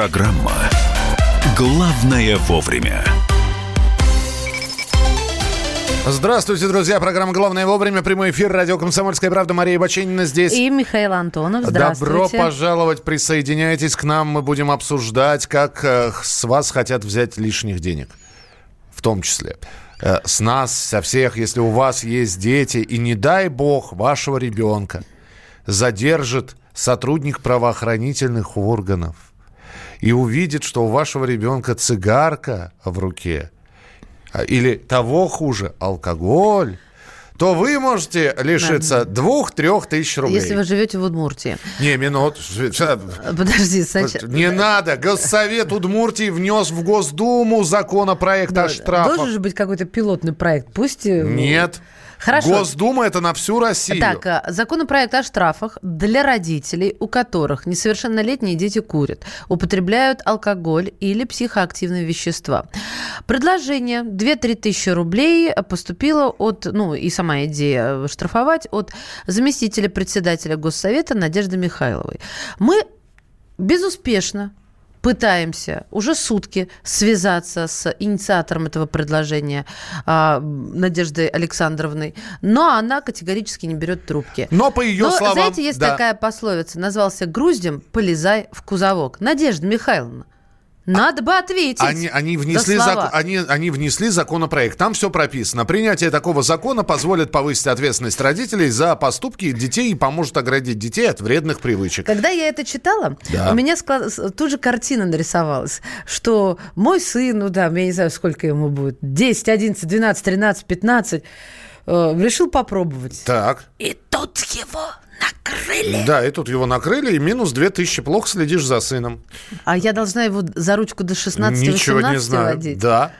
Программа «Главное вовремя». Здравствуйте, друзья. Программа «Главное вовремя». Прямой эфир. Радио «Комсомольская правда». Мария Баченина здесь. И Михаил Антонов. Здравствуйте. Добро пожаловать. Присоединяйтесь к нам. Мы будем обсуждать, как э, с вас хотят взять лишних денег. В том числе. Э, с нас, со всех, если у вас есть дети. И не дай бог вашего ребенка задержит сотрудник правоохранительных органов и увидит, что у вашего ребенка цигарка в руке – а, или того хуже, алкоголь, то вы можете лишиться двух-трех тысяч рублей. Если вы живете в Удмуртии. Не, минут. Подожди, сначала... Не надо. Госсовет Удмуртии внес в Госдуму законопроект о штрафах. Должен же быть какой-то пилотный проект. Пусть... Э, Нет. Хорошо. Госдума это на всю Россию. Так, а, законопроект о штрафах для родителей, у которых несовершеннолетние дети курят, употребляют алкоголь или психоактивные вещества. Предложение 2-3 тысячи рублей поступило от, ну и сама идея штрафовать, от заместителя председателя Госсовета Надежды Михайловой. Мы безуспешно пытаемся уже сутки связаться с инициатором этого предложения а, Надеждой Александровной, но она категорически не берет трубки. Но по ее но, словам... Знаете, есть да. такая пословица, назвался груздем, полезай в кузовок. Надежда Михайловна, надо бы ответить. Они, они, внесли зак... они, они внесли законопроект. Там все прописано. Принятие такого закона позволит повысить ответственность родителей за поступки детей и поможет оградить детей от вредных привычек. Когда я это читала, да. у меня склад... тут же картина нарисовалась, что мой сын, ну да, я не знаю, сколько ему будет, 10, 11, 12, 13, 15, э, решил попробовать. Так. И тут его накрыли. Да, и тут его накрыли, и минус 2000. Плохо следишь за сыном. А я должна его за ручку до 16-18 Ничего не знаю. водить? Да.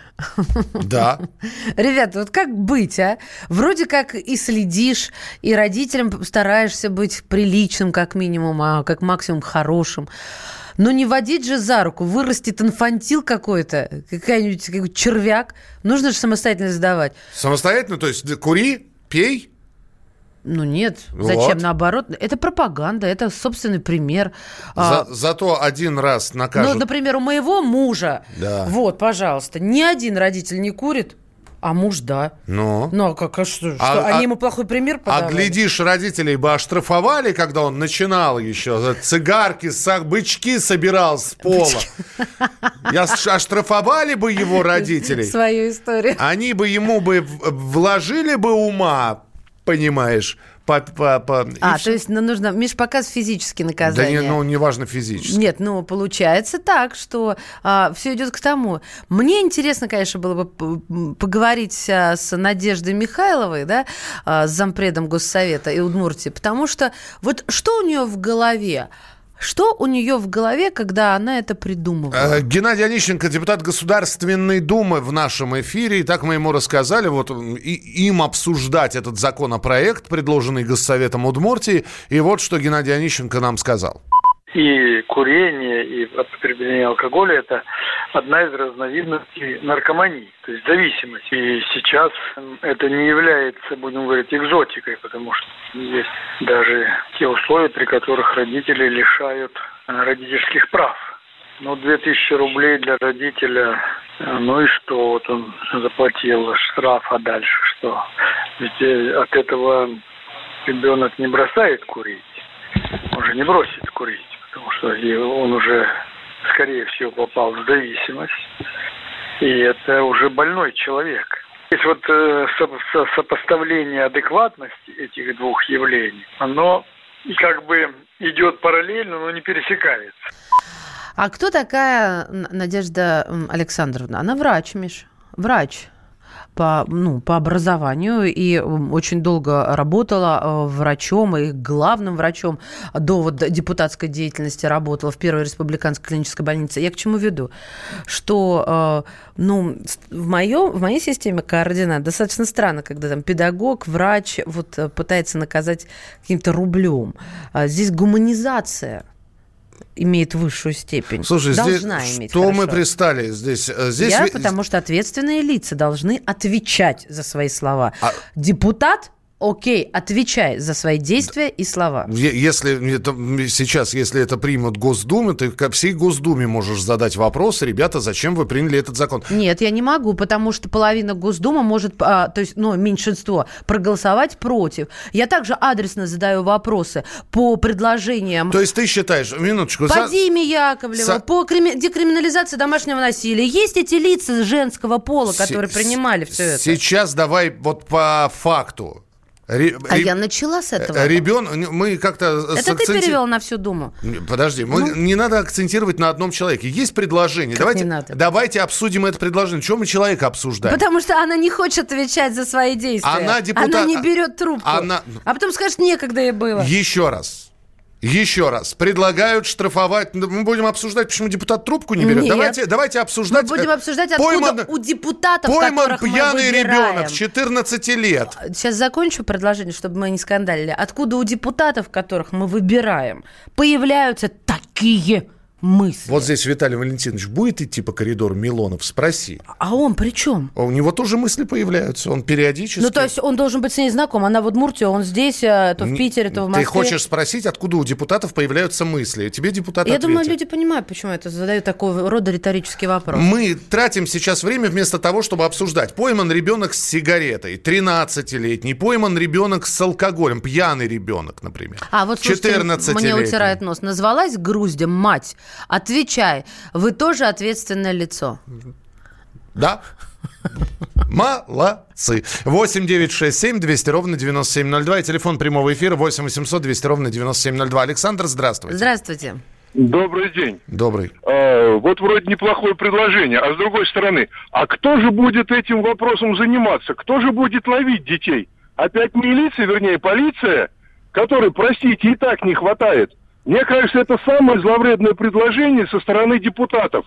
Да. Ребята, вот как быть, а? Вроде как и следишь, и родителям стараешься быть приличным, как минимум, а как максимум хорошим. Но не водить же за руку. Вырастет инфантил какой-то, какой-нибудь какой червяк. Нужно же самостоятельно сдавать. Самостоятельно? То есть кури, пей, ну нет, зачем вот. наоборот? Это пропаганда, это собственный пример. За, а, зато один раз накажут. Ну, например, у моего мужа, да. вот, пожалуйста, ни один родитель не курит, а муж да. Ну? Ну, а как, а что? А, что они а, ему плохой пример а подавали? А глядишь, родителей бы оштрафовали, когда он начинал еще. Цигарки, бычки собирал с пола. Я оштрафовали бы его родителей. Свою историю. Они бы ему бы вложили бы ума, понимаешь, по, по, по... А, то есть ну, нужно, Миш, показ физически наказание. Да не, ну, неважно физически. Нет, ну, получается так, что а, все идет к тому. Мне интересно, конечно, было бы поговорить а, с Надеждой Михайловой, да, а, с зампредом Госсовета и Удмуртии, потому что вот что у нее в голове? Что у нее в голове, когда она это придумывала? Э, Геннадий Онищенко, депутат Государственной Думы в нашем эфире. И так мы ему рассказали, вот и, им обсуждать этот законопроект, предложенный Госсоветом Удмуртии. И вот что Геннадий Онищенко нам сказал. И курение, и употребление алкоголя – это одна из разновидностей наркомании, то есть зависимости. И сейчас это не является, будем говорить, экзотикой, потому что есть даже те условия, при которых родители лишают э, родительских прав. Ну, 2000 рублей для родителя, э, ну и что, вот он заплатил штраф, а дальше что? Ведь э, от этого ребенок не бросает курить, он же не бросит курить что он уже, скорее всего, попал в зависимость, и это уже больной человек. Есть вот э, сопоставление адекватности этих двух явлений, оно как бы идет параллельно, но не пересекается. А кто такая Надежда Александровна? Она врач, Миш, врач по, ну, по образованию и очень долго работала э, врачом и главным врачом до вот депутатской деятельности работала в Первой республиканской клинической больнице. Я к чему веду? Что э, ну, в, моем, в моей системе координат достаточно странно, когда там педагог, врач вот э, пытается наказать каким-то рублем. А здесь гуманизация имеет высшую степень. Слушай, должна здесь иметь. Что хорошо. мы пристали здесь? Э, здесь Я, вы... потому что ответственные лица должны отвечать за свои слова. А... Депутат окей, отвечай за свои действия и слова. Если это, сейчас, если это примут Госдумы, ты ко всей Госдуме можешь задать вопрос, ребята, зачем вы приняли этот закон? Нет, я не могу, потому что половина Госдума может, а, то есть, ну, меньшинство, проголосовать против. Я также адресно задаю вопросы по предложениям. То есть ты считаешь, минуточку... По за... Диме Яковлеву, за... по крими... декриминализации домашнего насилия. Есть эти лица женского пола, которые С... принимали все это? Сейчас давай вот по факту. Ре, а ре, я начала с этого. Ребенок, мы как-то... Это акценти... ты перевел на всю Думу. Подожди, мы, ну? не надо акцентировать на одном человеке. Есть предложение. Как давайте, не надо? давайте обсудим это предложение. Чем мы человека обсуждаем? Потому что она не хочет отвечать за свои действия. Она, депутат... она не берет трубку. Она... А потом скажет, некогда ей было. Еще раз. Еще раз, предлагают штрафовать. Ну, мы будем обсуждать, почему депутат трубку не берет. Нет. Давайте, давайте обсуждать. Мы будем обсуждать, откуда пойман, у депутатов, пойман пьяный ребенок, 14 лет. Сейчас закончу предложение, чтобы мы не скандалили. Откуда у депутатов, которых мы выбираем, появляются такие мысли. Вот здесь Виталий Валентинович будет идти по коридору Милонов? Спроси. А он при чем? А у него тоже мысли появляются. Он периодически... Ну, то есть он должен быть с ней знаком. Она в Удмуртии, он здесь, э, то в Питере, то в Москве. Ты хочешь спросить, откуда у депутатов появляются мысли? Тебе депутат Я ответит. думаю, люди понимают, почему это задают такого рода риторический вопрос. Мы тратим сейчас время вместо того, чтобы обсуждать. Пойман ребенок с сигаретой, 13-летний. Пойман ребенок с алкоголем, пьяный ребенок, например. А вот слушайте, мне утирает нос. Назвалась груздем мать Отвечай, вы тоже ответственное лицо. Да. Молодцы. 8 9 6 7 200 ровно 9702. И телефон прямого эфира 8 800 200 ровно 9702. Александр, здравствуйте. Здравствуйте. Добрый день. Добрый. А, вот вроде неплохое предложение. А с другой стороны, а кто же будет этим вопросом заниматься? Кто же будет ловить детей? Опять милиция, вернее, полиция, которой, простите, и так не хватает. Мне кажется, это самое зловредное предложение со стороны депутатов.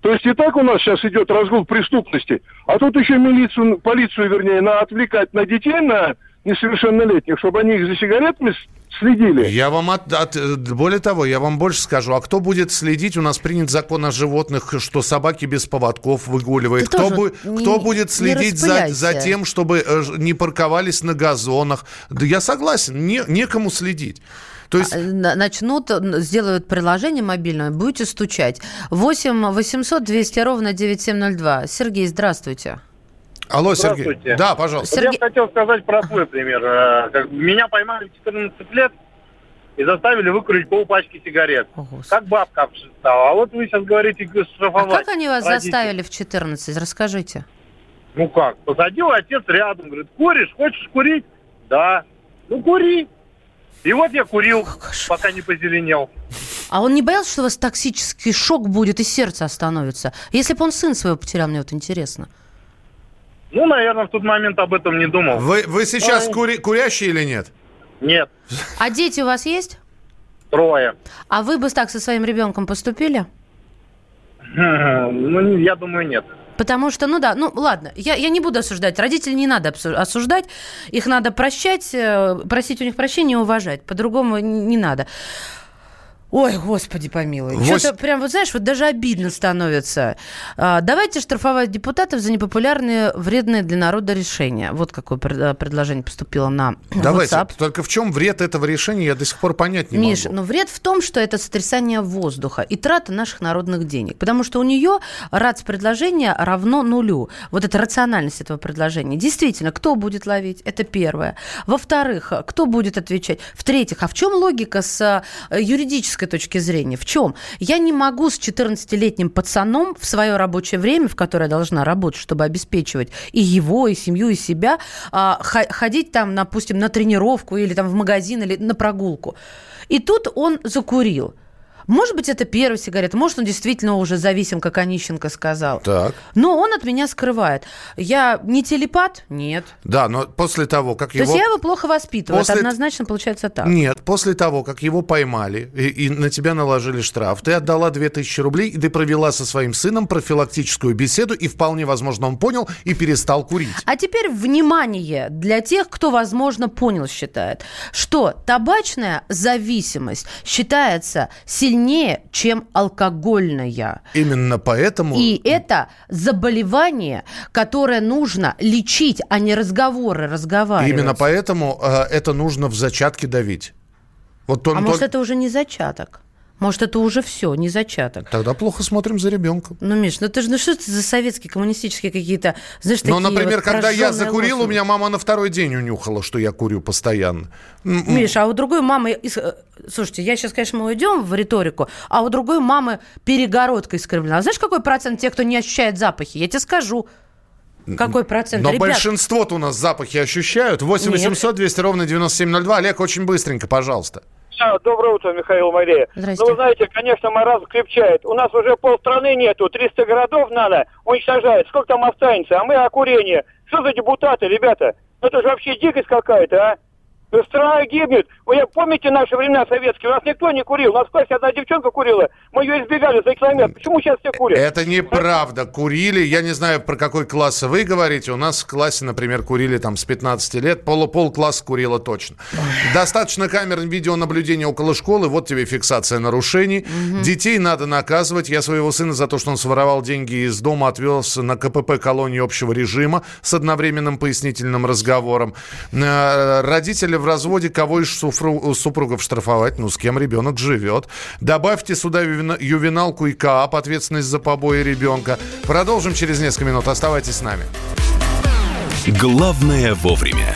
То есть и так у нас сейчас идет разгул преступности, а тут еще милицию, полицию, вернее, на отвлекать на детей, на несовершеннолетних, чтобы они их за сигаретами следили. Я вам от, от, более того, я вам больше скажу. А кто будет следить? У нас принят закон о животных, что собаки без поводков выгуливает. кто, бу, не, кто будет следить за, за тем, чтобы э, не парковались на газонах? Да я согласен, не, некому следить. То есть... А, начнут, сделают приложение мобильное, будете стучать. 8 800 200 ровно 9702. Сергей, здравствуйте. Алло, Сергей. Да, пожалуйста. Сергей... Я хотел сказать про свой пример. Э, меня поймали в 14 лет и заставили выкурить полпачки сигарет. О, как бабка стала. А вот вы сейчас говорите штрафовать. А как они вас родителей. заставили в 14? Расскажите. Ну как? Посадил отец рядом, говорит, куришь, хочешь курить? Да. Ну кури. И вот я курил, пока не позеленел. А он не боялся, что у вас токсический шок будет и сердце остановится? Если бы он сын своего потерял, мне вот интересно. Ну, наверное, в тот момент об этом не думал. Вы, вы сейчас а... кури, курящий или нет? Нет. А дети у вас есть? Трое. А вы бы так со своим ребенком поступили? Ну, я думаю, нет. Потому что, ну да, ну ладно, я, я не буду осуждать. Родителей не надо осуждать, их надо прощать, э, просить у них прощения и уважать. По-другому не надо. Ой, господи помилуй. Вось... Что-то прям, вот знаешь, вот даже обидно становится. А, давайте штрафовать депутатов за непопулярные, вредные для народа решения. Вот какое э, предложение поступило на Давайте, WhatsApp. только в чем вред этого решения, я до сих пор понять не Миш, могу. ну вред в том, что это сотрясание воздуха и трата наших народных денег. Потому что у нее РАЦ предложения равно нулю. Вот эта рациональность этого предложения. Действительно, кто будет ловить? Это первое. Во-вторых, кто будет отвечать? В-третьих, а в чем логика с э, юридической юридической точки зрения. В чем? Я не могу с 14-летним пацаном в свое рабочее время, в которое я должна работать, чтобы обеспечивать и его, и семью, и себя, а, ходить там, допустим, на тренировку или там в магазин, или на прогулку. И тут он закурил. Может быть, это первая сигарета, может, он действительно уже зависим, как Онищенко сказал. Так. Но он от меня скрывает. Я не телепат? Нет. Да, но после того, как То его... То есть я его плохо воспитываю, после... это однозначно получается так. Нет, после того, как его поймали и, и на тебя наложили штраф, ты отдала 2000 рублей, и ты провела со своим сыном профилактическую беседу, и вполне возможно он понял и перестал курить. А теперь внимание для тех, кто, возможно, понял, считает, что табачная зависимость считается сильнее сильнее, чем алкогольная. Именно поэтому... И это заболевание, которое нужно лечить, а не разговоры разговаривать. Именно поэтому э, это нужно в зачатке давить. Вот он, а может, это уже не зачаток? Может, это уже все, не зачаток. Тогда плохо смотрим за ребенком. Ну, Миш, ну ты же, ну что это за советские, коммунистические какие-то, знаешь, Ну, например, вот когда я закурил, лозунги. у меня мама на второй день унюхала, что я курю постоянно. Миш, а у другой мамы, э, слушайте, я сейчас, конечно, мы уйдем в риторику, а у другой мамы перегородка искривлена. А знаешь, какой процент тех, кто не ощущает запахи? Я тебе скажу. Какой процент? Но Ребят... большинство-то у нас запахи ощущают. 8 800 200 ровно 9702. Олег, очень быстренько, пожалуйста. Доброе утро, Михаил Мария. Ну, вы знаете, конечно, маразм крепчает. У нас уже полстраны нету, 300 городов надо уничтожать. Сколько там останется? А мы о курении. Что за депутаты, ребята? Это же вообще дикость какая-то, а? Страна гибнет. Вы помните наши времена советские? У нас никто не курил. У нас в классе одна девчонка курила. Мы ее избегали за километр. Почему сейчас все курят? Это неправда. Курили. Я не знаю, про какой класс вы говорите. У нас в классе, например, курили там с 15 лет. Пол, пол класса курила точно. Достаточно камер видеонаблюдения около школы. Вот тебе фиксация нарушений. Угу. Детей надо наказывать. Я своего сына за то, что он своровал деньги из дома, отвез на КПП колонии общего режима с одновременным пояснительным разговором. Э, родители в разводе кого из супругов штрафовать? Ну, с кем ребенок живет. Добавьте сюда ювеналку и КАП, ответственность за побои ребенка. Продолжим через несколько минут. Оставайтесь с нами. Главное вовремя.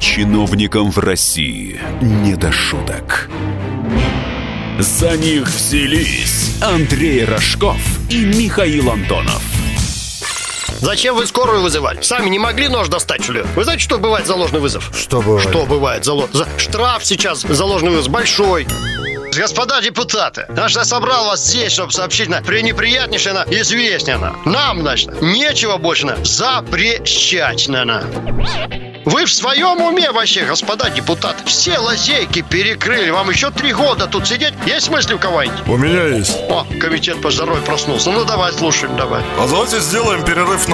Чиновникам в России не до шуток. За них взялись Андрей Рожков и Михаил Антонов. Зачем вы скорую вызывали? Сами не могли нож достать, что ли? Вы знаете, что бывает за ложный вызов? Что бывает? Что бывает за, ло... за... Штраф сейчас за ложный вызов большой. Господа депутаты, значит, я собрал вас здесь, чтобы сообщить на пренеприятнейшее на известнее на. Нам, значит, нечего больше на запрещать на. Вы в своем уме вообще, господа депутаты? Все лазейки перекрыли. Вам еще три года тут сидеть? Есть мысли у кого-нибудь? У меня есть. О, комитет по здоровью проснулся. Ну, давай, слушаем, давай. А давайте сделаем перерыв на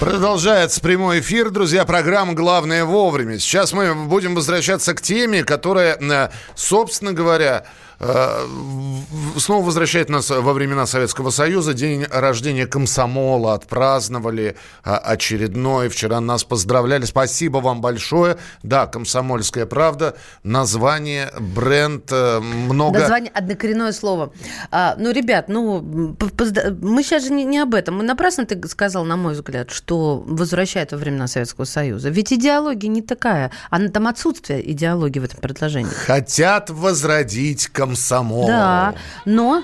Продолжается прямой эфир, друзья, программа «Главное вовремя». Сейчас мы будем возвращаться к теме, которая, э, собственно говоря, снова возвращает нас во времена Советского Союза. День рождения комсомола отпраздновали а, очередной. Вчера нас поздравляли. Спасибо вам большое. Да, «Комсомольская правда». Название, бренд, э, много... Название, однокоренное слово. А, ну, ребят, ну, мы сейчас же не, не об этом. Мы напрасно ты сказал, на мой взгляд, что возвращает во времена Советского Союза. Ведь идеология не такая. Она там отсутствие идеологии в этом предложении. Хотят возродить комсомол комсомол. Да, но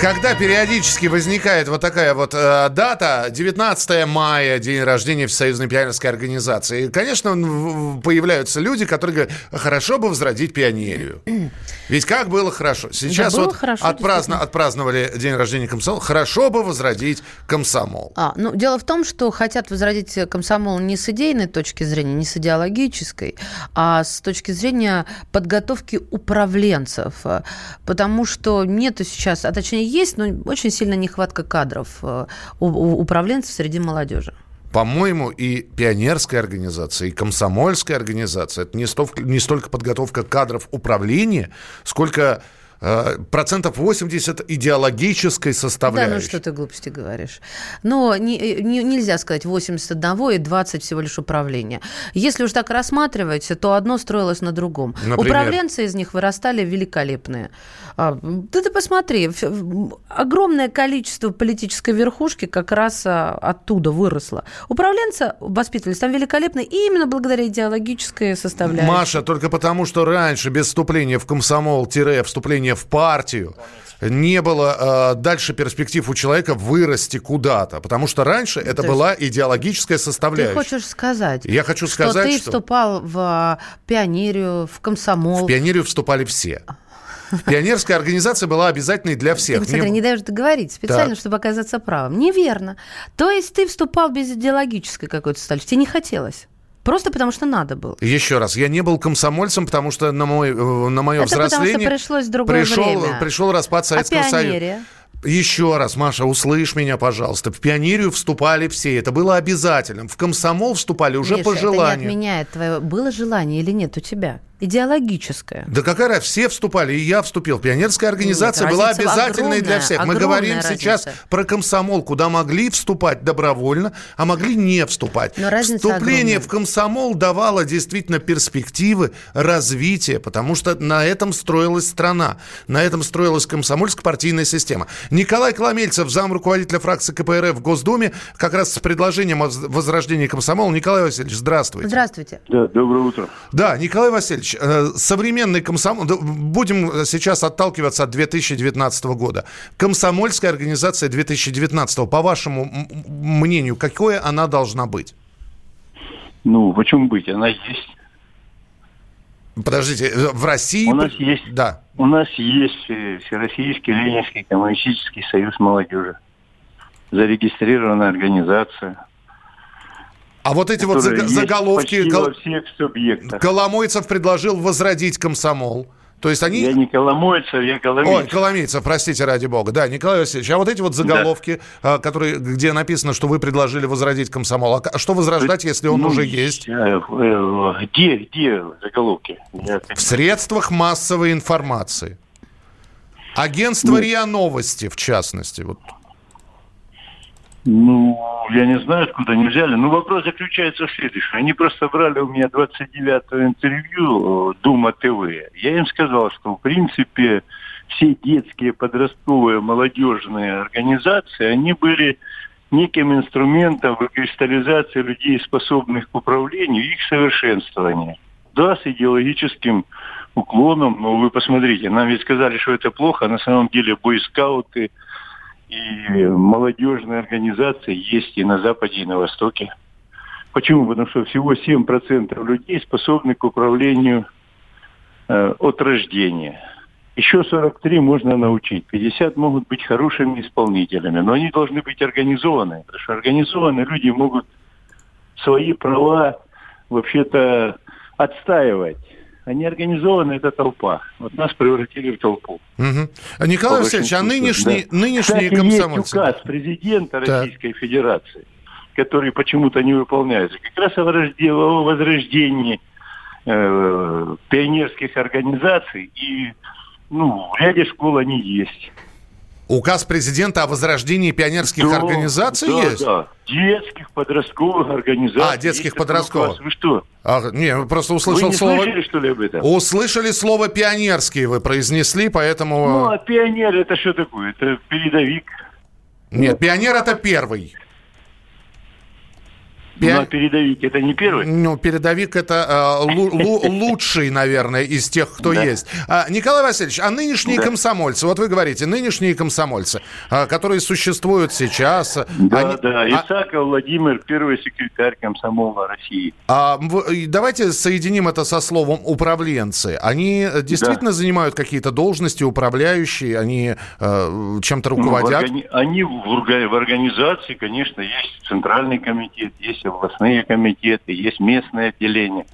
Когда периодически возникает вот такая вот э, дата, 19 мая, день рождения Всесоюзной пионерской организации, конечно, появляются люди, которые говорят, хорошо бы возродить пионерию. Ведь как было хорошо. Сейчас да, вот хорошо, отпраздно, отпраздновали день рождения комсомола, хорошо бы возродить комсомол. А, ну, дело в том, что хотят возродить комсомол не с идейной точки зрения, не с идеологической, а с точки зрения подготовки управленцев. Потому что нету сейчас, а точнее есть, но очень сильно нехватка кадров э, у, у управленцев среди молодежи. По-моему, и пионерская организация, и комсомольская организация – это не столько, не столько подготовка кадров управления, сколько процентов 80 идеологической составляющей. Да, ну что ты глупости говоришь. Но не, не, нельзя сказать 81 и 20 всего лишь управления. Если уж так рассматривать, то одно строилось на другом. Например? Управленцы из них вырастали великолепные. А, да ты посмотри, огромное количество политической верхушки как раз а, оттуда выросло. Управленцы воспитывались там великолепные именно благодаря идеологической составляющей. Маша, только потому, что раньше без вступления в комсомол-вступления вступления в партию не было э, дальше перспектив у человека вырасти куда-то. Потому что раньше это была идеологическая составляющая. Ты хочешь сказать, Я хочу сказать, что ты что... вступал в пионерию, в комсомол. В пионерию вступали все. Пионерская организация была обязательной для всех. Ты, смотри, не, не даешь договорить специально, Так. чтобы оказаться правым. Неверно. То есть ты вступал без идеологической какой-то составляющей. Тебе не хотелось. Просто потому что надо было. Еще раз, я не был комсомольцем, потому что на, мой, э, на мое Это потому взросление пришлось в другое пришел, время. пришел распад Советского а Союза. Еще раз, Маша, услышь меня, пожалуйста. В пионерию вступали все. Это было обязательным. В комсомол вступали уже Миша, по это желанию. не отменяет твое... Было желание или нет у тебя? Идеологическое. Да какая разница? Все вступали, и я вступил. Пионерская организация Нет, была обязательной для всех. Мы говорим сейчас разница. про комсомол, куда могли вступать добровольно, а могли не вступать. Но разница Вступление огромная. в комсомол давало действительно перспективы развития, потому что на этом строилась страна, на этом строилась комсомольско-партийная система. Николай Коломельцев, зам руководителя фракции КПРФ в Госдуме, как раз с предложением о возрождении комсомола. Николай Васильевич, здравствуйте. Здравствуйте. Да, доброе утро. Да, Николай Васильевич, э, современный комсомол... Будем сейчас отталкиваться от 2019 года. Комсомольская организация 2019, по вашему мнению, какое она должна быть? Ну, почему быть? Она есть. Подождите, э, в России... У нас есть, Да. у нас есть э, Всероссийский Ленинский коммунистический союз молодежи. Зарегистрированная организация. А вот эти вот заг- заголовки... во всех. Коломойцев предложил возродить комсомол. То есть они... Я не Коломойцев, я Ой, Коломейцев. Коломейцев, простите, ради бога. Да, Николай Васильевич, а вот эти вот заголовки, а, которые, где написано, что вы предложили возродить комсомол, а что возрождать, если он Ну, уже есть? э, э, Где, где заголовки? В средствах массовой информации. Агентство РИА Новости, в частности. Вот. Ну, я не знаю, откуда они взяли. Но вопрос заключается в следующем. Они просто брали у меня 29-е интервью э, Дума ТВ. Я им сказал, что, в принципе, все детские, подростковые, молодежные организации, они были неким инструментом выкристаллизации людей, способных к управлению, их совершенствования. Да, с идеологическим уклоном, но вы посмотрите, нам ведь сказали, что это плохо, а на самом деле бойскауты, и молодежные организации есть и на Западе, и на Востоке. Почему? Потому что всего 7% людей способны к управлению э, от рождения. Еще 43 можно научить. 50 могут быть хорошими исполнителями, но они должны быть организованы. Потому что организованные люди могут свои права вообще-то отстаивать. Они организованы, это толпа. Вот нас превратили в толпу. А, Николай Васильевич, а нынешние, да. нынешние Кстати, комсомольцы? есть указ президента. Российской Федерации, который почему-то не выполняется. Как раз о возрожде- о возрождении э, пионерских организаций. И ну, в ряде школ они есть. Указ президента о возрождении пионерских Да, организаций да, есть? Да, детских, подростковых организаций. А, детских, подростковых. Вы что? А, не, просто Вы услышал не слово... слышали, что ли, об этом? Услышали слово пионерские вы произнесли, поэтому... Ну, а пионер это что такое? Это передовик. Нет, пионер это первый. Ну, Пио- а передовик это не первый? Ну, передовик это э, лу- лу- лучший, наверное, из тех, кто Да. есть. А, Николай Васильевич, а нынешние Да. комсомольцы, вот вы говорите, нынешние комсомольцы, а, которые существуют сейчас, Да, они- да. а- Исаков Владимир, первый секретарь комсомола России. а, в- и давайте соединим это со словом управленцы. Они э, действительно занимают какие-то должности управляющие, они э, чем-то Ну, в руководят. органи- Они в, в организации, конечно, есть центральный комитет, есть областные комитеты, есть местные отделения.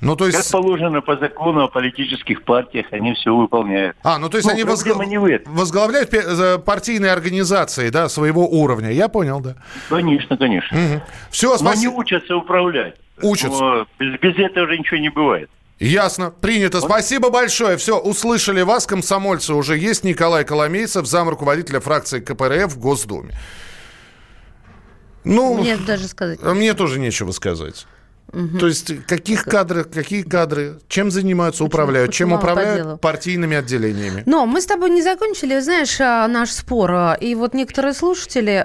Ну, то Как есть... положено по закону о политических партиях, они все выполняют. А, ну то есть Ну, они возгла- не в этом. возглавляют партийные организации, да, своего уровня. Я понял, да. Конечно, конечно. Все, Но они спасибо. учатся управлять. Учатся. Но без, без этого же ничего не бывает. Ясно, принято. Спасибо большое. Все, услышали вас, комсомольцы. Уже есть Николай Коломейцев, зам руководителя фракции КПРФ в Госдуме. Ну, Мне даже сказать. а мне тоже нечего сказать. То есть каких кадры, какие кадры, чем занимаются, управляют, очень чем управляют партийными отделениями. Но мы с тобой не закончили, знаешь, а, наш спор. а, И вот некоторые слушатели,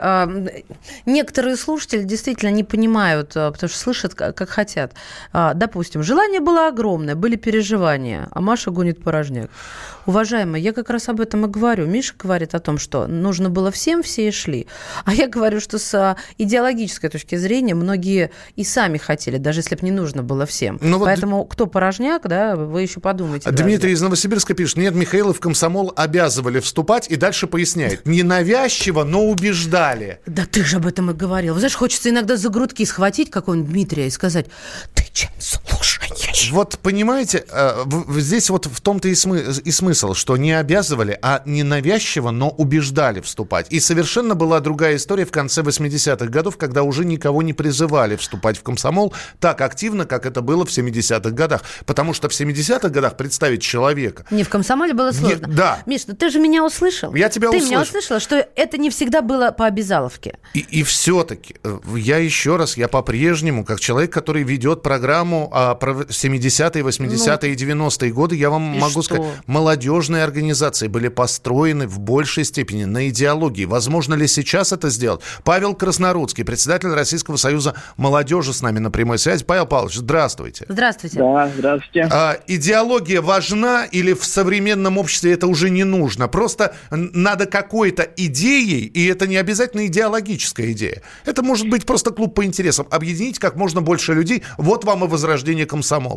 некоторые слушатели действительно не понимают, потому что слышат, как хотят. Допустим, желание было огромное, были переживания, а Маша гонит порожняк. Уважаемые, я как раз об этом и говорю. Миша говорит о том, что нужно было всем, все и шли. А я говорю, что с идеологической точки зрения многие и сами хотели, даже если бы не нужно было всем. Но ну Поэтому вот... кто порожняк, да, вы еще подумайте. Дмитрий даже. из Новосибирска пишет, нет, Михаила в комсомол обязывали вступать и дальше поясняет. Не навязчиво, но убеждали. Да ты же об этом и говорил. Вы знаешь, хочется иногда за грудки схватить какого-нибудь Дмитрия и сказать, ты чем слушаешь? Вот понимаете, э, здесь вот в том-то и, смы- и смысл, что не обязывали, а не навязчиво, но убеждали вступать. И совершенно была другая история в конце 80-х годов, когда уже никого не призывали вступать в комсомол так активно, как это было в 70-х годах. Потому что в 70-х годах представить человека... Не в комсомоле было сложно. Не, да. Миш, ну ты же меня услышал. Я тебя ты услышал. Ты меня услышала, что это не всегда было по обязаловке. И, и все-таки, э, я еще раз, я по-прежнему, как человек, который ведет программу про 70-е, 80-е и ну, 90-е годы, я вам могу что? сказать, молодежные организации были построены в большей степени на идеологии. Возможно ли сейчас это сделать? Павел Краснорудский, председатель Российского союза молодежи с нами на прямой связи. Павел Павлович, здравствуйте. Здравствуйте. Да, здравствуйте. А, идеология важна или в современном обществе это уже не нужно? Просто надо какой-то идеей, и это не обязательно идеологическая идея. Это может быть просто клуб по интересам. Объединить как можно больше людей. Вот вам и возрождение комсомола.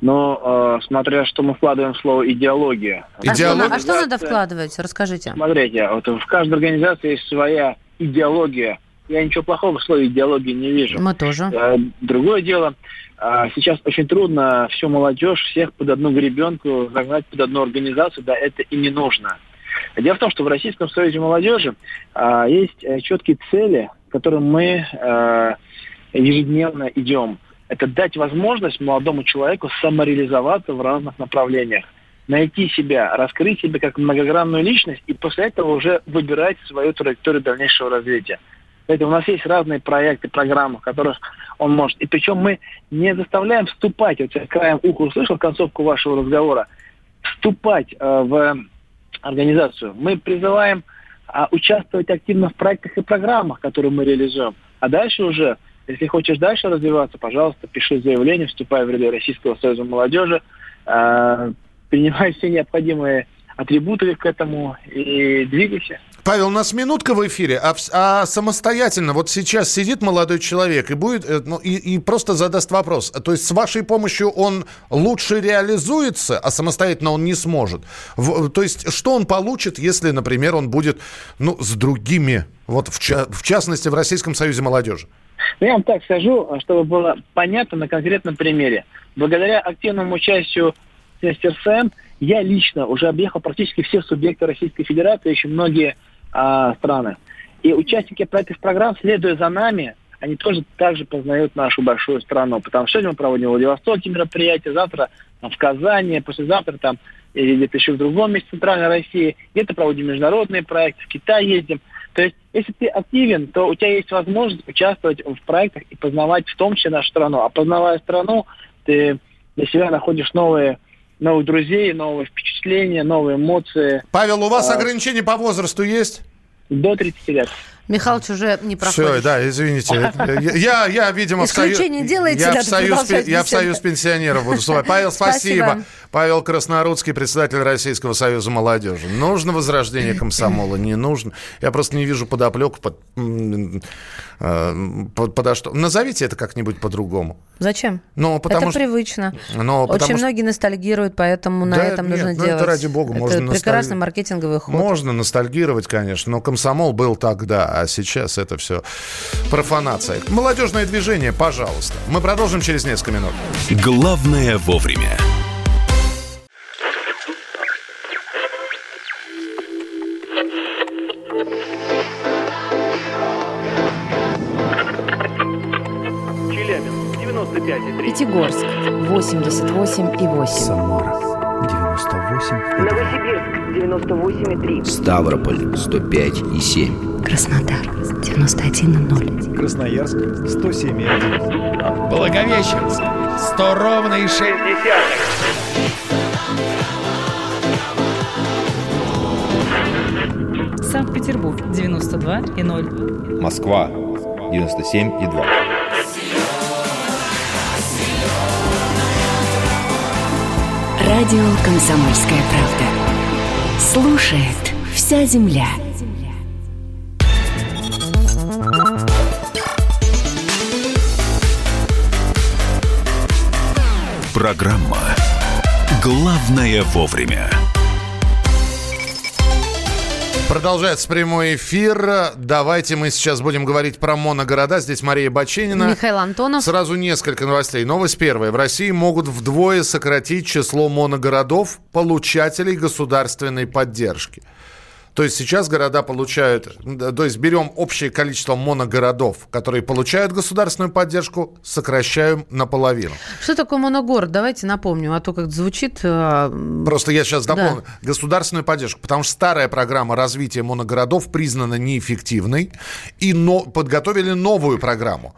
Но э, смотря что мы вкладываем в слово идеология. Идеология. А, что, а что надо вкладывать? Расскажите. Смотрите, вот в каждой организации есть своя идеология. Я ничего плохого в слове идеологии не вижу. Мы тоже. Э, другое дело, э, сейчас очень трудно всю молодежь, всех под одну гребенку загнать под одну организацию, да, это и не нужно. Дело в том, что в Российском Союзе молодежи э, есть четкие цели, к которым мы э, ежедневно идем. Это дать возможность молодому человеку самореализоваться в разных направлениях найти себя, раскрыть себя как многогранную личность и после этого уже выбирать свою траекторию дальнейшего развития. Поэтому у нас есть разные проекты, программы, в которых он может. И причем мы не заставляем вступать, вот я краем уха услышал концовку вашего разговора, вступать э, в организацию. Мы призываем э, участвовать активно в проектах и программах, которые мы реализуем. А дальше уже если хочешь дальше развиваться, пожалуйста, пиши заявление, вступай в ряды Российского союза молодежи, э, принимай все необходимые атрибуты к этому и двигайся. Павел, у нас минутка в эфире, а, а самостоятельно, вот сейчас сидит молодой человек и будет, э, ну, и, и просто задаст вопрос. То есть с вашей помощью он лучше реализуется, а самостоятельно он не сможет. В, то есть что он получит, если, например, он будет, ну, с другими, вот в, в частности в Российском Союзе молодежи? Ну, я вам так скажу, чтобы было понятно на конкретном примере. Благодаря активному участию СРСМ я лично уже объехал практически все субъекты Российской Федерации, еще многие а, страны. И участники проектов программ, следуя за нами, они тоже также познают нашу большую страну. Потому что сегодня мы проводим в Владивостоке мероприятие, завтра в Казани, послезавтра там или где-то еще в другом месте Центральной России. Где-то проводим международные проекты, в Китай ездим. То есть, если ты активен, то у тебя есть возможность участвовать в проектах и познавать в том числе нашу страну. А познавая страну, ты для себя находишь новые новых друзей, новые впечатления, новые эмоции. Павел, у вас а... ограничения по возрасту есть? До 30 лет. Михалыч уже не проходит. Все, да, извините. Я, я видимо, в союз... делаете, я, в союз, я в союз пенсионеров буду вступать. Павел, спасибо. спасибо. Павел Краснорудский, председатель Российского союза молодежи. Нужно возрождение комсомола? Не нужно. Я просто не вижу подоплеку под, э, под, подо что. Назовите это как-нибудь по-другому. Зачем? Ну, потому это что... привычно. Но, Очень что... многие ностальгируют, поэтому на этом нет, нужно ну, делать. Это ради бога. Это можно прекрасный носталь... маркетинговый ход. Можно ностальгировать, конечно, но комсомол был тогда, а сейчас это все профанация. Молодежное движение, пожалуйста. Мы продолжим через несколько минут. Главное вовремя. Челябинск, 95,3. Пятигорск, 88,8. Самара, 98. Новосибирск, 98,3. Ставрополь, 105,7. Краснодар, 91,0. Красноярск, 107,1. Благовещенск, 100 ровно и 6 Санкт-Петербург, 92,0. Москва, 97,2. Радио «Комсомольская правда». Слушает вся земля. Программа «Главное вовремя». Продолжается прямой эфир. Давайте мы сейчас будем говорить про моногорода. Здесь Мария Баченина. Михаил Антонов. Сразу несколько новостей. Новость первая. В России могут вдвое сократить число моногородов, получателей государственной поддержки. То есть сейчас города получают, то есть берем общее количество моногородов, которые получают государственную поддержку, сокращаем наполовину. Что такое моногород? Давайте напомню, а то как звучит... Э, Просто я сейчас напомню. Да. Государственную поддержку, потому что старая программа развития моногородов признана неэффективной, и но, подготовили новую программу.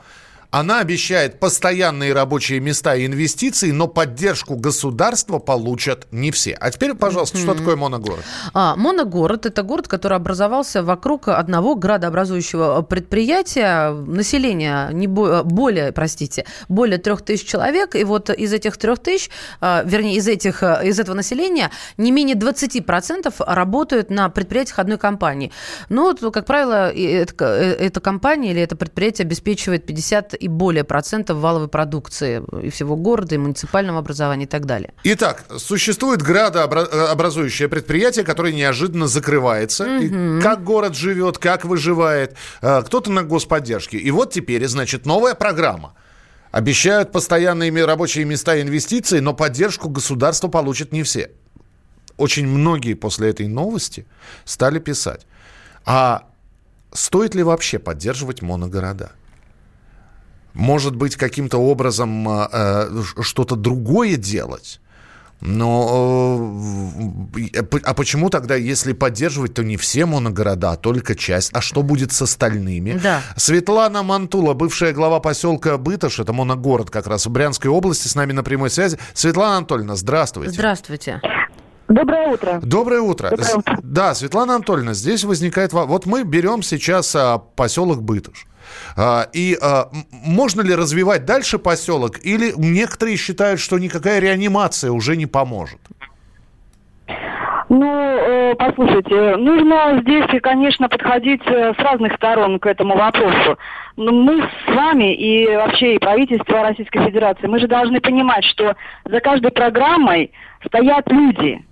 Она обещает постоянные рабочие места и инвестиции, но поддержку государства получат не все. А теперь, пожалуйста, mm-hmm. что такое моногород? А, моногород – это город, который образовался вокруг одного градообразующего предприятия. Население не бо- более, простите, более трех тысяч человек. И вот из этих трех тысяч, а, вернее, из, этих, из этого населения не менее 20% работают на предприятиях одной компании. Ну, вот, как правило, это, эта компания или это предприятие обеспечивает 50 и более процентов валовой продукции и всего города, и муниципального образования и так далее. Итак, существует градообразующее предприятие, которое неожиданно закрывается. Угу. как город живет, как выживает. А, кто-то на господдержке. И вот теперь, значит, новая программа. Обещают постоянные рабочие места и инвестиции, но поддержку государства получат не все. Очень многие после этой новости стали писать. А стоит ли вообще поддерживать моногорода? Может быть, каким-то образом э, э что-то другое делать. Но э, а почему тогда, если поддерживать, то не все моногорода, а только часть? А что будет с остальными? Да. Светлана Мантула, бывшая глава поселка Бытыш, это моногород как раз в Брянской области, с нами на прямой связи. Светлана Анатольевна, здравствуйте. Здравствуйте. Доброе утро. Доброе утро. Доброе утро. Да, Светлана Анатольевна, здесь возникает... Вот мы берем сейчас а, поселок Бытыш. А, и а, можно ли развивать дальше поселок? Или некоторые считают, что никакая реанимация уже не поможет? Ну, э, послушайте, нужно здесь, конечно, подходить э, с разных сторон к этому вопросу. Но мы с вами и вообще и правительство Российской Федерации, мы же должны понимать, что за каждой программой стоят люди.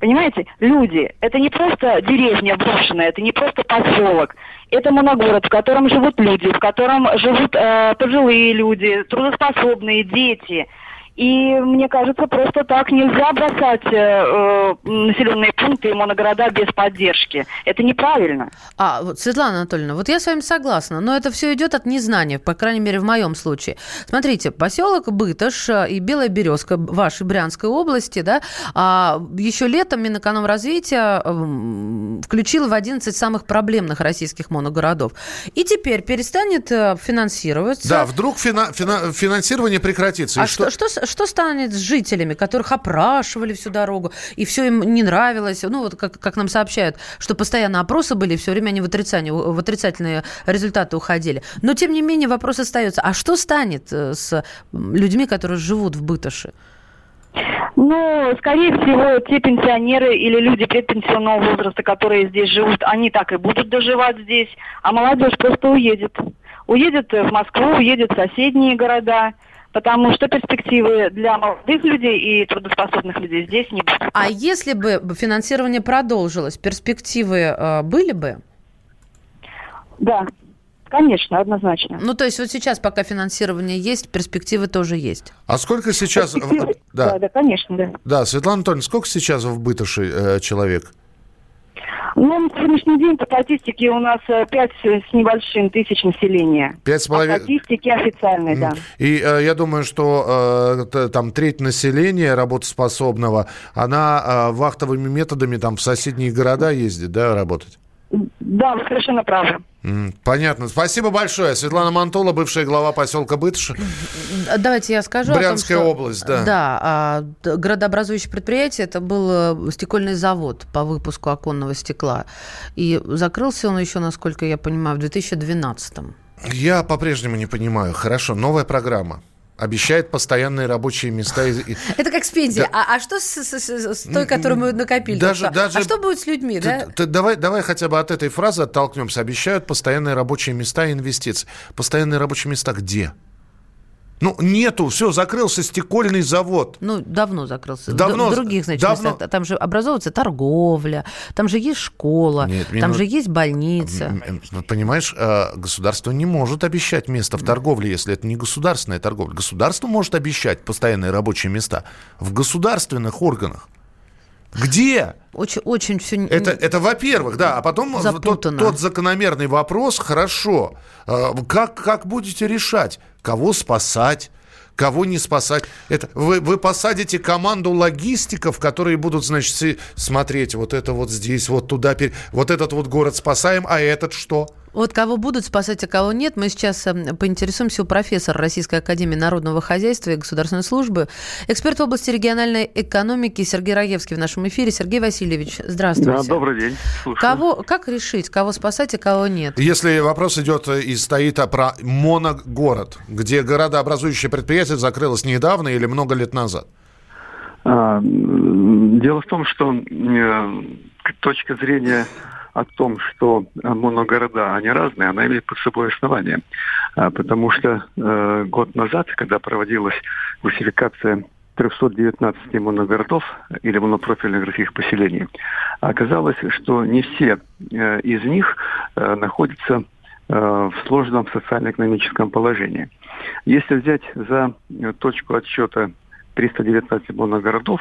Понимаете, люди. Это не просто деревня брошенная, это не просто поселок. Это моногород, в котором живут люди, в котором живут э, пожилые люди, трудоспособные, дети – и мне кажется, просто так нельзя бросать э, э, населенные пункты и моногорода без поддержки. Это неправильно. А, вот, Светлана Анатольевна, вот я с вами согласна, но это все идет от незнания, по крайней мере, в моем случае. Смотрите, поселок Бытыш э, и Белая Березка вашей Брянской области, да, а еще летом Минэкономразвития включил в 11 самых проблемных российских моногородов. И теперь перестанет э, финансироваться. Да, вдруг фина- фина- финансирование прекратится. А что, что, что станет с жителями, которых опрашивали всю дорогу, и все им не нравилось? Ну, вот как, как нам сообщают, что постоянно опросы были, и все время они в, отрицание, в отрицательные результаты уходили. Но, тем не менее, вопрос остается. А что станет э, с людьми, которые живут в Быташе? Ну, скорее всего, те пенсионеры или люди предпенсионного возраста, которые здесь живут, они так и будут доживать здесь, а молодежь просто уедет. Уедет в Москву, уедет в соседние города потому что перспективы для молодых людей и трудоспособных людей здесь не будут. А если бы финансирование продолжилось, перспективы э, были бы? Да, Конечно, однозначно. Ну, то есть вот сейчас, пока финансирование есть, перспективы тоже есть. А сколько сейчас... Да. да, да, конечно, да. Да, Светлана Анатольевна, сколько сейчас в Бытыше э, человек? Ну, на сегодняшний день по статистике у нас 5 э, с небольшим тысяч населения. Пять с половиной... По статистике официальной, да. И э, я думаю, что э, там треть населения работоспособного, она э, вахтовыми методами там в соседние города ездит, да, работать? Да, вы совершенно правы. Понятно. Спасибо большое. Светлана Мантула, бывшая глава поселка Бытыш. Давайте я скажу. Брянская о том, что, область, да. Да. А, городообразующее предприятие это был э, стекольный завод по выпуску оконного стекла. И закрылся он еще, насколько я понимаю, в 2012 Я по-прежнему не понимаю. Хорошо, новая программа. Обещает постоянные рабочие места. Это как с пенсией. Да. А, а что с, с, с, с той, которую мы накопили? Даже, даже... А что будет с людьми? Ты, да? ты, давай, давай хотя бы от этой фразы оттолкнемся. Обещают постоянные рабочие места и инвестиции. Постоянные рабочие места где? Ну, нету, все, закрылся стекольный завод. Ну, давно закрылся. Давно. В других, значит, давно... местах. Там же образовывается торговля, там же есть школа, Нет, там же есть больница. Понимаешь, э, государство не может обещать место в торговле, если это не государственная торговля. Государство может обещать постоянные рабочие места в государственных органах. Где? Очень, очень все... Это, это во-первых, да. А потом тот, тот закономерный вопрос, хорошо, э, как, как будете решать? Кого спасать? кого не спасать. Это вы, вы посадите команду логистиков, которые будут, значит, смотреть вот это вот здесь, вот туда, вот этот вот город спасаем, а этот что? Вот кого будут спасать, а кого нет, мы сейчас эм, поинтересуемся у профессора Российской Академии Народного Хозяйства и Государственной Службы, эксперт в области региональной экономики Сергей Раевский в нашем эфире. Сергей Васильевич, здравствуйте. Да, добрый день. Слушаю. Кого, как решить, кого спасать, а кого нет? Если вопрос идет и стоит про моногород, где городообразующее предприятие закрылось недавно или много лет назад? А, дело в том, что э, точка зрения о том, что э, моногорода, они разные, она имеет под собой основание. А, потому что э, год назад, когда проводилась классификация 319 моногородов или монопрофильных городских поселений, оказалось, что не все э, из них находятся в сложном социально-экономическом положении. Если взять за точку отсчета 319 моногородов,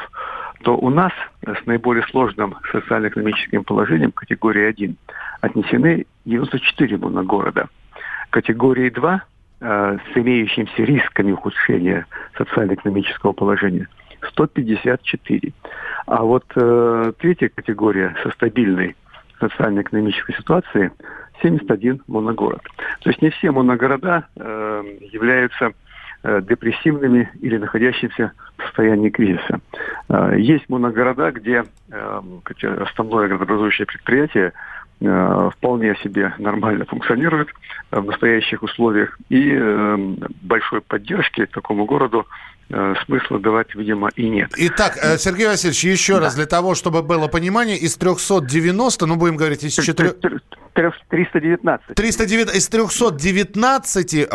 то у нас с наиболее сложным социально-экономическим положением категории 1 отнесены 94 моногорода. Категории 2 э, с имеющимися рисками ухудшения социально-экономического положения 154. А вот э, третья категория со стабильной социально-экономической ситуацией 71 моногород. То есть не все моногорода э, являются депрессивными или находящимися в состоянии кризиса. Э, есть моногорода, где э, основное градообразующее предприятие вполне себе нормально функционирует в настоящих условиях, и большой поддержки такому городу смысла давать, видимо, и нет. Итак, Сергей Васильевич, еще да. раз, для того, чтобы было понимание, из 390, ну, будем говорить, из 4... 319. 309, из 319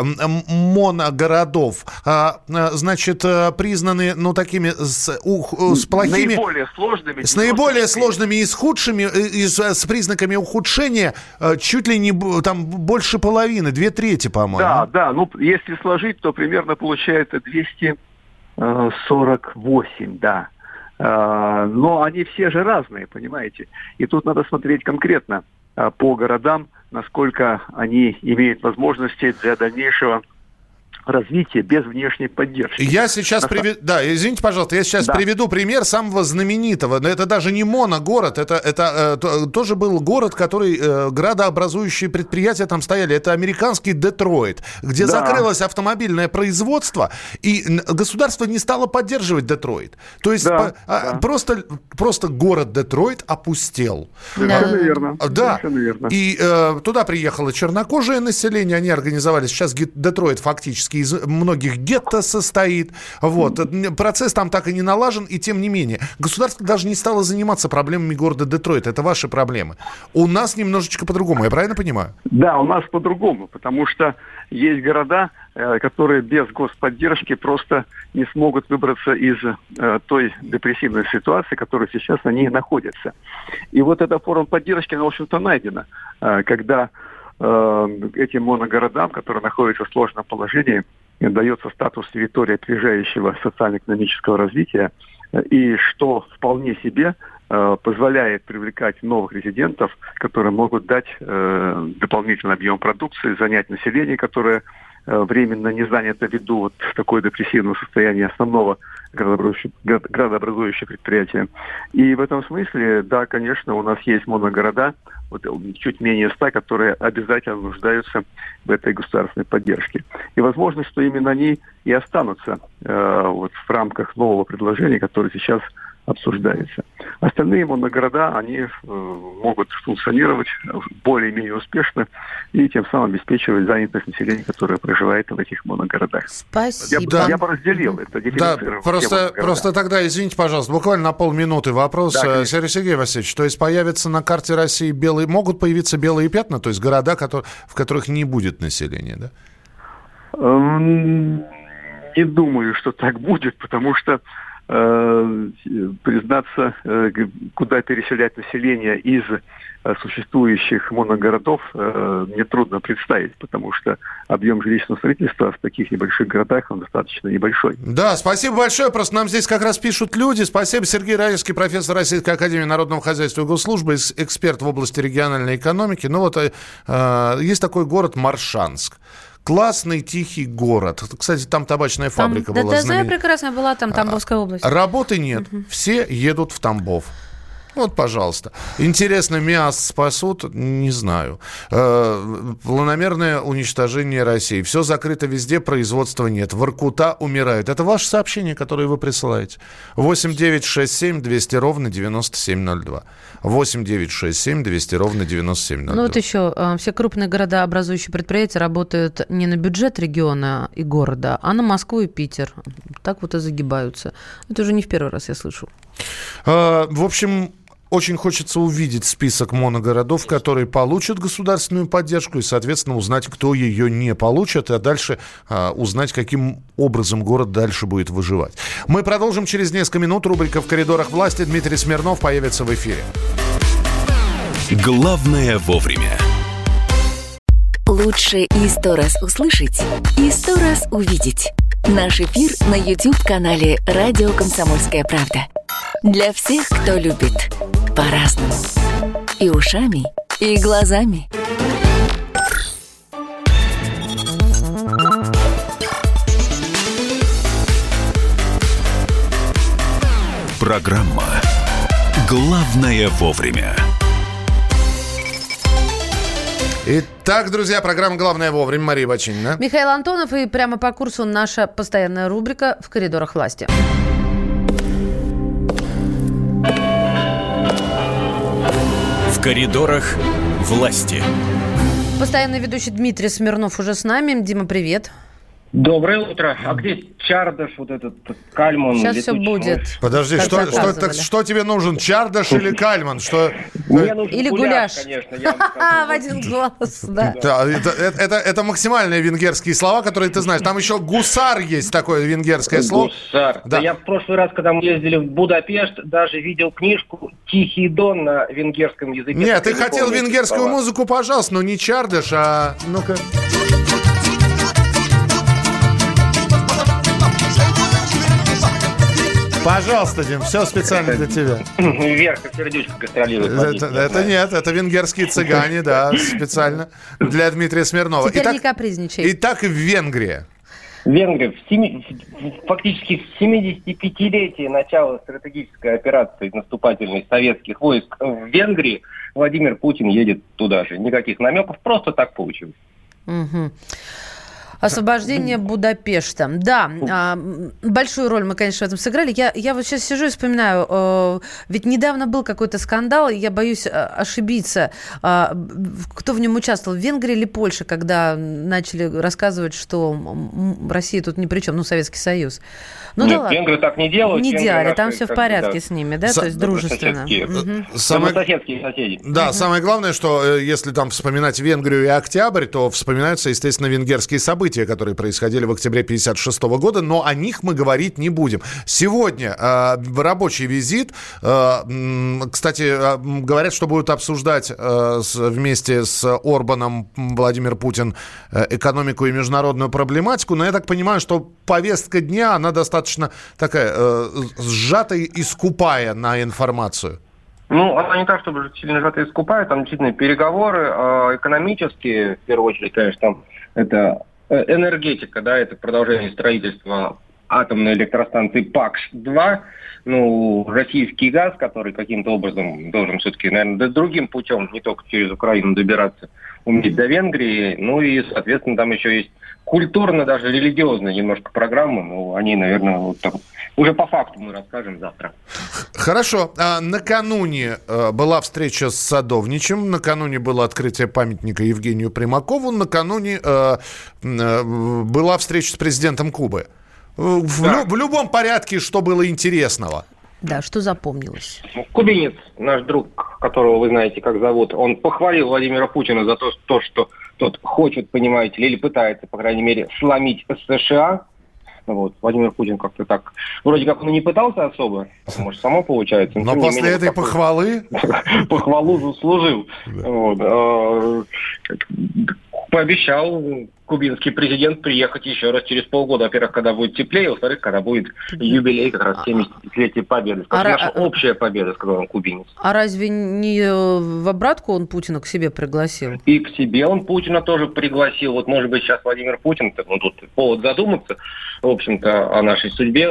моногородов, а, а, значит, э, признаны, ну, такими с, э, с плохими... Наиболее сложными. С наиболее сложными и с худшими, э, и с, с признаками ухудшения чуть ли не там больше половины, две трети, по-моему. Да, да, ну, если сложить, то примерно получается 248, да. Но они все же разные, понимаете? И тут надо смотреть конкретно. Э, по городам, насколько они имеют возможности для дальнейшего развития без внешней поддержки. Я сейчас приведу, да, извините, пожалуйста, я сейчас да. приведу пример самого знаменитого, но это даже не моногород, это, это э, тоже был город, который, э, градообразующие предприятия там стояли, это американский Детройт, где да. закрылось автомобильное производство, и государство не стало поддерживать Детройт. То есть да, по, а, да. просто, просто город Детройт опустел. Совершенно да. верно. Да, Совершенно верно. и э, туда приехало чернокожее население, они организовали, сейчас Детройт фактически практически из многих гетто состоит. Вот. Процесс там так и не налажен, и тем не менее. Государство даже не стало заниматься проблемами города Детройт. Это ваши проблемы. У нас немножечко по-другому, я правильно понимаю? Да, у нас по-другому, потому что есть города, э, которые без господдержки просто не смогут выбраться из э, той депрессивной ситуации, в которой сейчас они находятся. И вот эта форма поддержки, она, в общем-то, найдена, э, когда этим моногородам, которые находятся в сложном положении, дается статус территории опережающего социально-экономического развития, и что вполне себе э, позволяет привлекать новых резидентов, которые могут дать э, дополнительный объем продукции, занять население, которое Э, временно не занято ввиду вот такое депрессивного состояния основного градообразующего, градообразующего предприятия. И в этом смысле, да, конечно, у нас есть моногорода, вот, чуть менее ста, которые обязательно нуждаются в этой государственной поддержке. И возможно, что именно они и останутся э, вот, в рамках нового предложения, которое сейчас обсуждается. Остальные моногорода, они э, могут функционировать более-менее успешно и тем самым обеспечивать занятость населения, которое проживает в этих моногородах. Спасибо. Я, Да. я бы разделил это, Да, просто, просто тогда, извините, пожалуйста, буквально на полминуты вопрос. Да, Э, конечно. Сергей Сергей Васильевич, то есть появятся на карте России белые, могут появиться белые пятна, то есть города, которые, в которых не будет населения, да? Эм, Не думаю, что так будет, потому что признаться, э, куда переселять население из э, существующих моногородов, э, мне трудно представить, потому что объем жилищного строительства в таких небольших городах он достаточно небольшой. Да, спасибо большое. Просто нам здесь как раз пишут люди. Спасибо, Сергей Раевский, профессор Российской Академии Народного Хозяйства и Госслужбы, эксперт в области региональной экономики. Ну вот э, э, есть такой город Маршанск. Классный, тихий город. Кстати, там табачная Там фабрика была ДТЗ знаменита. прекрасная была, там Тамбовская область. Работы нет. Все едут в Тамбов. Вот, пожалуйста. Интересно, мясо спасут? Не знаю. Э, планомерное уничтожение России. Все закрыто везде, производства нет. Воркута умирают. Это ваше сообщение, которое вы присылаете. 8 9 6 7 200 ровно 9702. 8 9 6 7 200 ровно 9702. Ну вот еще, э, все крупные города, образующие предприятия, работают не на бюджет региона и города, а на Москву и Питер. Так вот и загибаются. Это уже не в первый раз я слышу. Э, В общем, очень хочется увидеть список моногородов, которые получат государственную поддержку, и, соответственно, узнать, кто ее не получит, а дальше а, узнать, каким образом город дальше будет выживать. Мы продолжим через несколько минут. Рубрика «В коридорах власти». Дмитрий Смирнов появится в эфире. Главное вовремя. Лучше и сто раз услышать, и сто раз увидеть. Наш эфир на YouTube-канале «Радио Комсомольская правда». Для всех, кто любит по-разному. И ушами, и глазами. Программа «Главное вовремя». Итак, друзья, программа «Главное вовремя». Мария Бачинина. Михаил Антонов и прямо по курсу наша постоянная рубрика «В коридорах власти». В коридорах власти. Постоянный ведущий Дмитрий Смирнов уже с нами. Дима, привет. Доброе утро. А где Чардаш, вот этот Кальман? Сейчас все будет. мышь? Подожди, что, что, так, что тебе нужен, Чардаш или Кальман? Что, Мне нужен Или гуляш, конечно. А, в один голос, да. Да, это, это, это- это максимальные венгерские слова, которые ты знаешь. Там еще гусар есть такое венгерское слово. Гусар. Да. Я в прошлый раз, когда мы ездили в Будапешт, даже видел книжку «Тихий дон» на венгерском языке. Нет, ты хотел венгерскую слова. музыку, пожалуйста, но не Чардаш, а... Ну-ка. Пожалуйста, Дим, все специально для тебя. Вверх, как сердечко гастролирует. Это, это нет, это венгерские цыгане, да, специально для Дмитрия Смирнова. Теперь Итак, не капризничай. итак, в Венгрии. Венгрия в семи- фактически в 75-летие начала стратегической операции наступательной советских войск в Венгрии Владимир Путин едет туда же. Никаких намеков, просто так получилось. Мгм. Освобождение Будапешта. Да, а, большую роль мы, конечно, в этом сыграли. Я, я вот сейчас сижу и вспоминаю, э, ведь недавно был какой-то скандал, и я боюсь э, ошибиться, а, кто в нем участвовал, в Венгрии или Польше, когда начали рассказывать, что Россия тут ни при чем, ну, Советский Союз. Ну Нет, да ладно. венгры так не делают. Не делали, там все в порядке да. с ними, да, Са- то есть дружественно. Добрососедские. Мгм. Самое- Добрососедские соседи. Да, самое главное, что э, если там вспоминать Венгрию и Октябрь, то вспоминаются, естественно, венгерские события, которые происходили в октябре 1956 года, но о них мы говорить не будем. Сегодня э, рабочий визит, э, кстати, э, говорят, что будут обсуждать э, с- вместе с Орбаном Владимир Путин э, экономику и международную проблематику, но я так понимаю, что повестка дня, она достаточно такая э, сжатая и скупая на информацию. Ну, она не так, чтобы сильно сжато и скупая, там действительно переговоры э, экономические, в первую очередь, конечно, там это энергетика, да, это продолжение строительства атомной электростанции ПАКС-2, ну, российский газ, который каким-то образом должен все-таки, наверное, другим путем, не только через Украину добираться, уметь до Венгрии. Ну и, соответственно, там еще есть культурно, даже религиозная немножко программа. Ну, они, наверное, вот там уже по факту мы расскажем завтра. Хорошо. А, накануне э, была встреча с Садовничем, накануне было открытие памятника Евгению Примакову, накануне э, э, была встреча с президентом Кубы. В, да. в любом порядке, что было интересного? Да, что запомнилось? Кубинец, наш друг, которого вы знаете, как зовут, он похвалил Владимира Путина за то, то что тот хочет, понимаете ли, или пытается, по крайней мере, сломить США. Вот. Владимир Путин как-то так... Вроде как он и не пытался особо, может, само получается. Но, но после менее, этой похвалы... Похвалу заслужил. А, пообещал кубинский президент приехать еще раз через полгода. Во-первых, когда будет теплее, во-вторых, когда будет юбилей как раз 70-летия победы. А наша а... общая победа, сказал он кубинец. А разве не э, в обратку он Путина к себе пригласил? И к себе он Путина тоже пригласил. Вот, может быть, сейчас Владимир Путин, ну, тут повод задуматься, в общем-то, о нашей судьбе.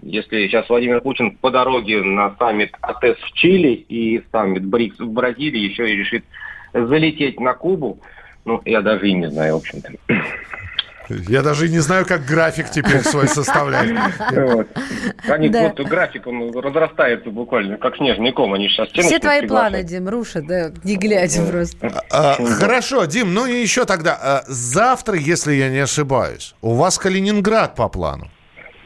Если сейчас Владимир Путин по дороге на саммит АТЭС в Чили и саммит БРИКС в Бразилии еще и решит залететь на Кубу, ну, я даже и не знаю, в общем-то. Я даже и не знаю, как график теперь свой составлять. Они вот график, он разрастается буквально, как снежный ком. Они сейчас Все твои планы, Дим, рушат, да, не глядя просто. А, хорошо, Дим, ну и еще тогда. А, завтра, если я не ошибаюсь, у вас Калининград по плану.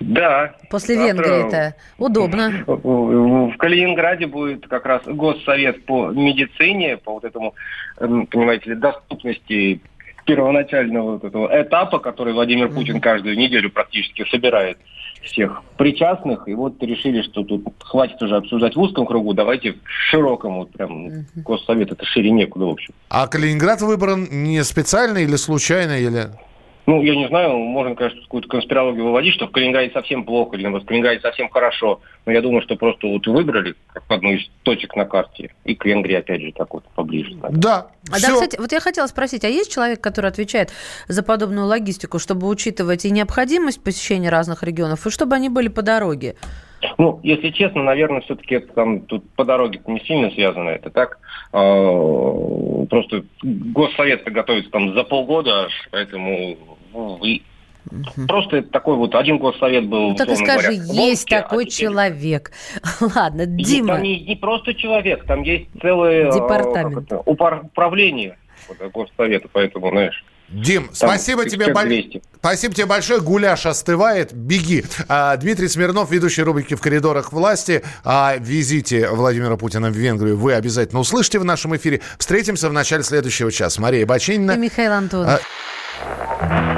Да. После Венгрии-то. Удобно. В Калининграде будет как раз госсовет по медицине, по вот этому, эм, понимаете ли, доступности первоначального вот этого этапа, который Владимир Путин каждую неделю практически собирает всех причастных, и вот решили, что тут хватит уже обсуждать в узком кругу, давайте в широком, вот прям госсовет, это шире некуда, в общем. А Калининград выбран не специально или случайно, или... Ну, я не знаю, можно, конечно, какую-то конспирологию выводить, что в Калининграде совсем плохо, или в Калининграде совсем хорошо. Но я думаю, что просто вот выбрали как одну из точек на карте. И к Венгрии, опять же, так вот поближе. Так. Да. А все. да, кстати, вот я хотела спросить, а есть человек, который отвечает за подобную логистику, чтобы учитывать и необходимость посещения разных регионов, и чтобы они были по дороге? Ну, если честно, наверное, все-таки это там тут по дороге не сильно связано. Это так. Э, просто госсовет готовится там за полгода аж, поэтому Просто такой вот один госсовет был. Ну, так и скажи, говоря, есть Волске, такой а теперь... человек. Ладно, Дима. Там не, не просто человек, там есть целое Департамент. Это, управление госсовета, поэтому, знаешь. Дим, Там спасибо тебе, бо... спасибо тебе большое. Гуляш остывает. Беги. А, Дмитрий Смирнов, ведущий рубрики «В коридорах власти». О визите Владимира Путина в Венгрию вы обязательно услышите в нашем эфире. Встретимся в начале следующего часа. Мария Бачинина. И Михаил Антонов. А...